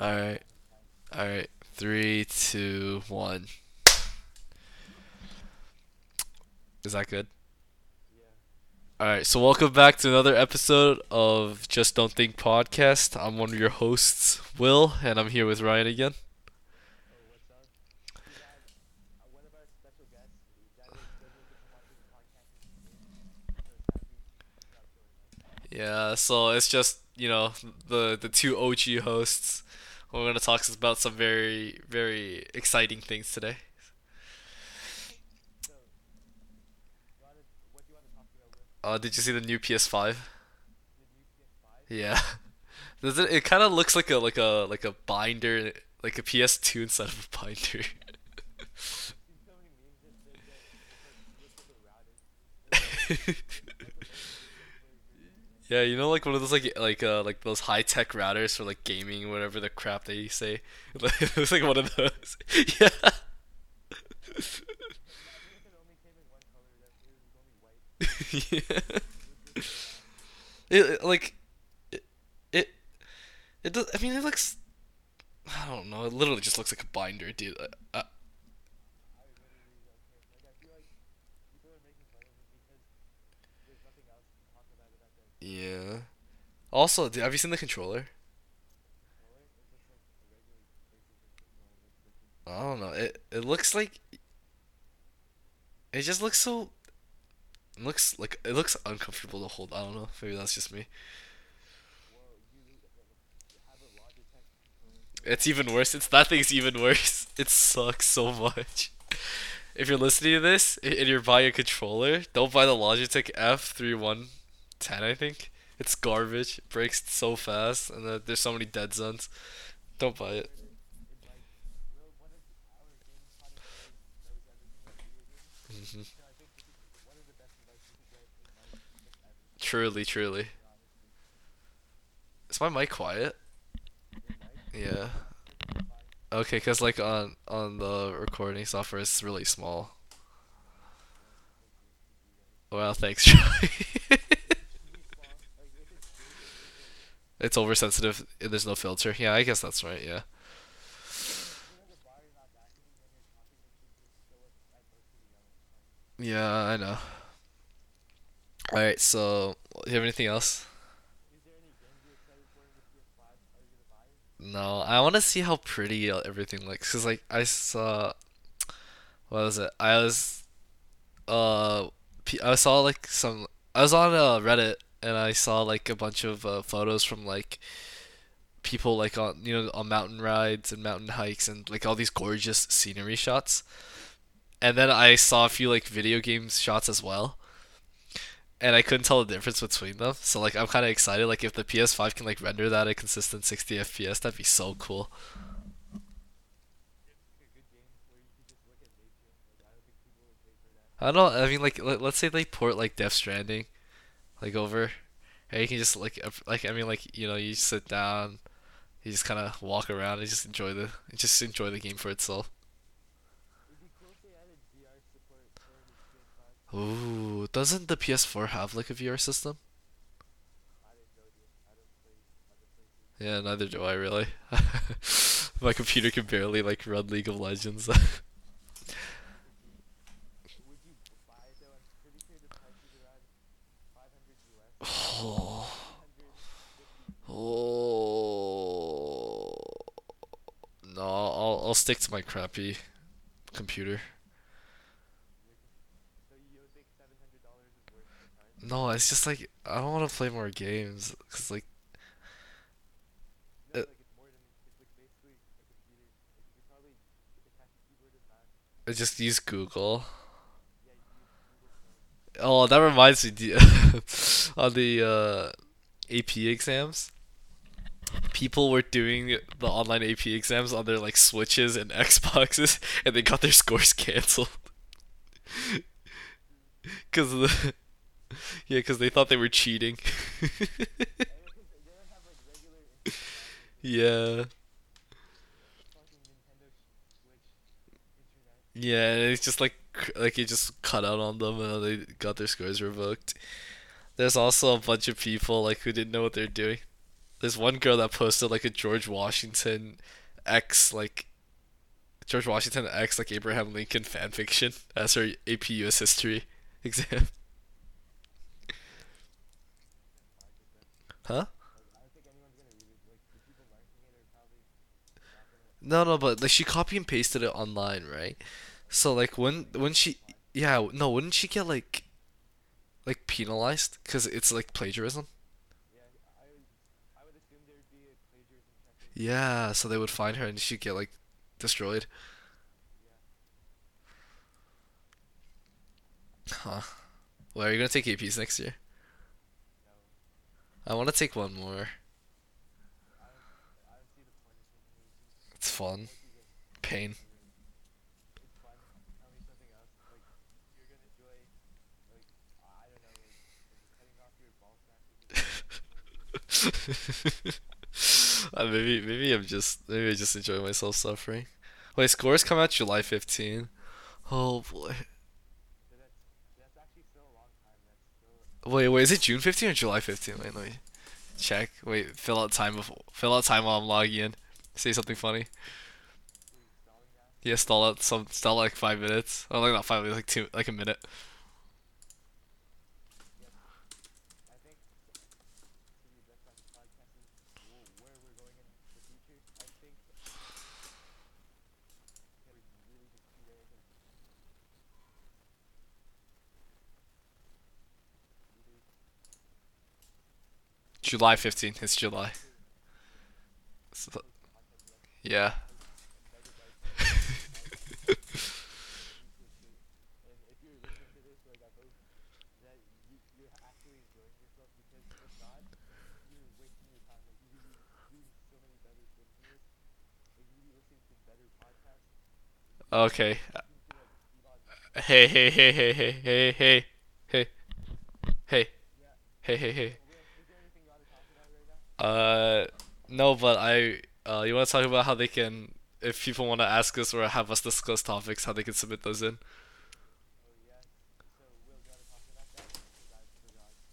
Alright. Alright. Three, two, one. Is that good? Yeah. Alright, so welcome back to another episode of Just Don't Think podcast. I'm one of your hosts, Will, and I'm here with Ryan again. Yeah, so it's just, you know, the the two OG hosts. We're gonna talk about some very, very exciting things today. Uh, did you see the new PS5? Yeah. Does it? It kind of looks like a like a like a binder, like a PS2 instead of a binder. Yeah, you know, like one of those like like uh like those high tech routers for like gaming, whatever the crap they say. It's like one of those. Yeah. Yeah. It like it it it does. I mean, it looks. I don't know. It literally just looks like a binder, dude. Uh, uh, yeah. Also, have you seen the controller? I don't know. It it looks like it just looks so looks like it looks uncomfortable to hold. I don't know. Maybe that's just me. It's even worse. It's that thing's even worse. It sucks so much. If you're listening to this and you're buying a controller, don't buy the Logitech F3110, I think. It's garbage. It breaks so fast and uh, there's so many dead zones. Don't buy it. hmm Truly, truly. Is my mic quiet? Yeah. Okay, cause like on on the recording software, it's really small. Well, thanks, Troy. It's oversensitive. and There's no filter. Yeah, I guess that's right. Yeah. Yeah, I know. All right. So, do you have anything else? No, I want to see how pretty everything looks. Cause like I saw, what was it? I was uh, I saw like some. I was on uh, Reddit and I saw like a bunch of uh, photos from like people like on you know on mountain rides and mountain hikes and like all these gorgeous scenery shots. And then I saw a few like video games shots as well. And I couldn't tell the difference between them. So like I'm kind of excited like if the PS5 can like render that at consistent 60 FPS, that'd be so cool. I don't know, I mean like let, let's say they port like Death Stranding like over and you can just like like I mean like you know you sit down, you just kind of walk around and just enjoy the just enjoy the game for itself. Ooh, doesn't the PS4 have like a VR system? Yeah, neither do I really. My computer can barely like run League of Legends. Oh, oh. No, I'll I'll stick to my crappy computer. No, it's just like I don't want to play more games because like it, I just use Google. Oh, that reminds me the- on the uh, AP exams. People were doing the online AP exams on their like Switches and Xboxes, and they got their scores canceled because the yeah, because they thought they were cheating. Yeah. Yeah, it's just like like it just cut out on them and they got their scores revoked. There's also a bunch of people like who didn't know what they're doing. there's one girl that posted like a George Washington X like George Washington X like Abraham Lincoln fan fiction as her AP US history exam. Huh? No, no, but like she copy and pasted it online, right? So like when when she yeah, no, wouldn't she get like like penalized because it's like plagiarism? Yeah, so they would find her and she'd get like destroyed. Huh. Well, are you gonna take APs next year? I want to take one more. It's fun. Pain. Uh, maybe maybe I'm just maybe I just enjoy myself suffering. Wait, scores come out July 15. Oh boy. Wait, wait, is it June 15 or July 15? Wait, let me check. Wait, fill out time before fill out time while I'm logging in. Say something funny. Yeah, stall out some stall like five minutes. Oh, like not five minutes, like two, like a minute. July 15th. It's July. So, yeah. Okay. Hey, hey, hey, hey, hey, hey, hey, hey, hey, hey, hey. Uh, no, but I, uh, you want to talk about how they can, if people want to ask us or have us discuss topics, how they can submit those in?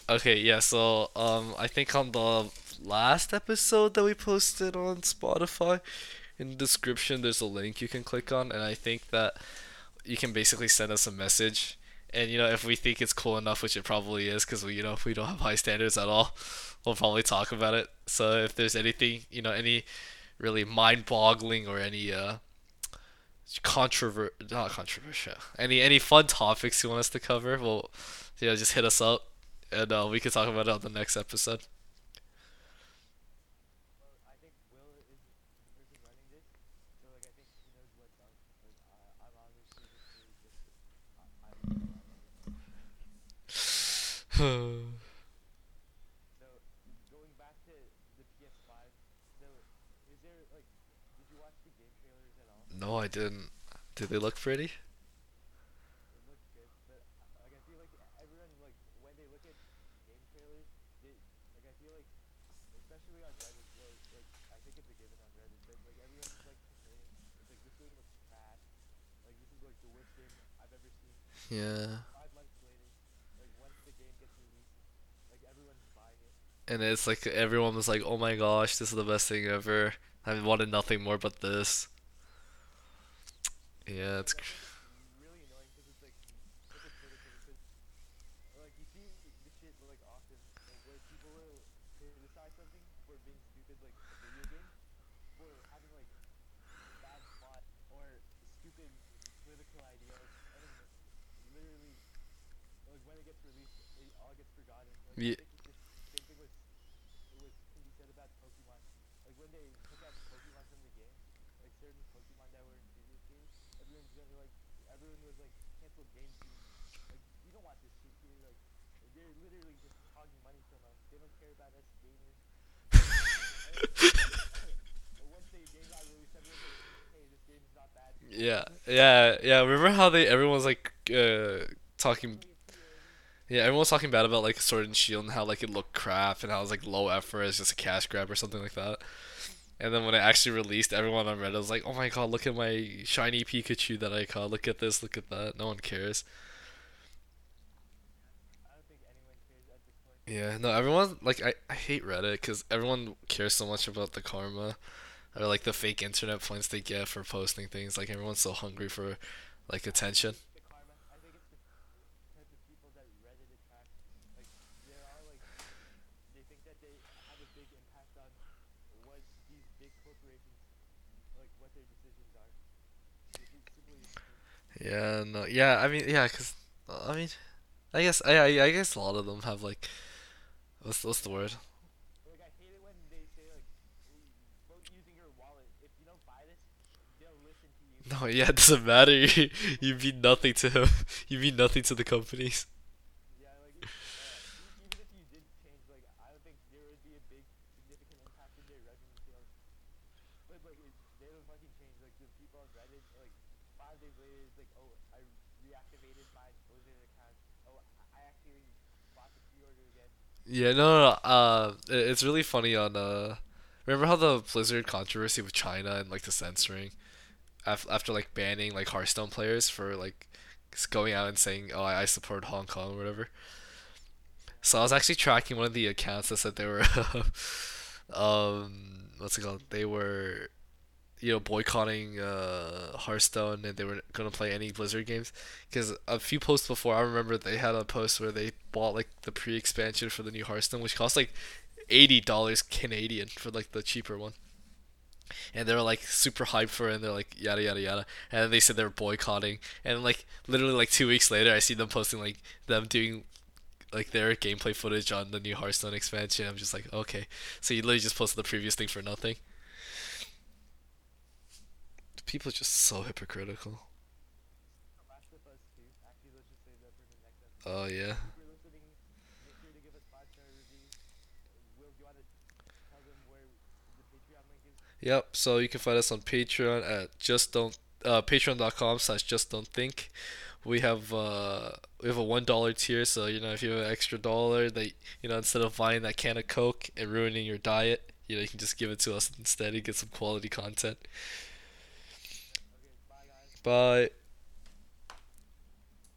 Okay, yeah, so, um, I think on the last episode that we posted on Spotify, in the description, there's a link you can click on, and I think that you can basically send us a message. And, you know, if we think it's cool enough, which it probably is, because we, you know, if we don't have high standards at all, we'll probably talk about it. So if there's anything, you know, any really mind-boggling or any uh controver not controversial, any any fun topics you want us to cover, well, you know, just hit us up and uh, we can talk about it on the next episode. No, I didn't. Did they look pretty? Yeah. And it's like everyone was like, "Oh my gosh, this is the best thing ever. I wanted nothing more but this." Yeah, it's like when they took out Pokemon from the game, like certain Pokemon that were in previous games, everyone's gonna like everyone was like cancel game. Like you don't want this shit. Like they're literally just hogging money from us. They don't care about us gamers. Yeah, yeah, yeah. Remember how they everyone was like uh, talking yeah, everyone's talking bad about like Sword and Shield and how like it looked crap and how it was like low effort, it's just a cash grab or something like that. And then when it actually released, everyone on Reddit was like, "Oh my god, look at my shiny Pikachu that I caught. Look at this, look at that." No one cares. Yeah, no, everyone like I, I hate Reddit because everyone cares so much about the karma or like the fake internet points they get for posting things. Like everyone's so hungry for like attention. The karma. I think it's the type of people that Reddit attracts. Like they're all like they think that they have a big impact on what these big corporations like what their decisions are. Which is super interesting. Yeah, no, yeah, I mean, yeah, because I mean, I guess I, I guess a lot of them have like what's what's the word? No, yeah, it doesn't matter. You mean nothing to him. You mean nothing to the companies. Yeah, like uh, e- even if you didn't change, like I don't think there would be a big significant impact in their revenue sales. But like it, they don't fucking change. Like the people on Reddit, like five like, oh, I reactivated my Blizzard account. Oh, I actually bought the pre-order again. Yeah, no, no, no. Uh, it- it's really funny on uh, remember how the Blizzard controversy with China and like the censoring after after like banning like Hearthstone players for like going out and saying, "Oh, I, I support Hong Kong" or whatever. So I was actually tracking one of the accounts that said they were, um, what's it called? They were, you know, boycotting uh Hearthstone and they were gonna play any Blizzard games. Because a few posts before, I remember they had a post where they bought like the pre-expansion for the new Hearthstone, which cost like eighty dollars Canadian for like the cheaper one. And they were like super hyped for it, and they're like yada yada yada. And they said they were boycotting, and like literally like two weeks later, I see them posting like them doing like their gameplay footage on the new Hearthstone expansion. I'm just like, okay, so you literally just posted the previous thing for nothing. People are just so hypocritical. The Last of Us 2. Actually, let's just save that for the next episode. Oh yeah. Yep. So you can find us on Patreon at just don't uh, patreon.com slash just don't think. We have uh we have a one dollar tier, so you know if you have an extra dollar that you know instead of buying that can of Coke and ruining your diet, you know you can just give it to us instead and get some quality content. Bye.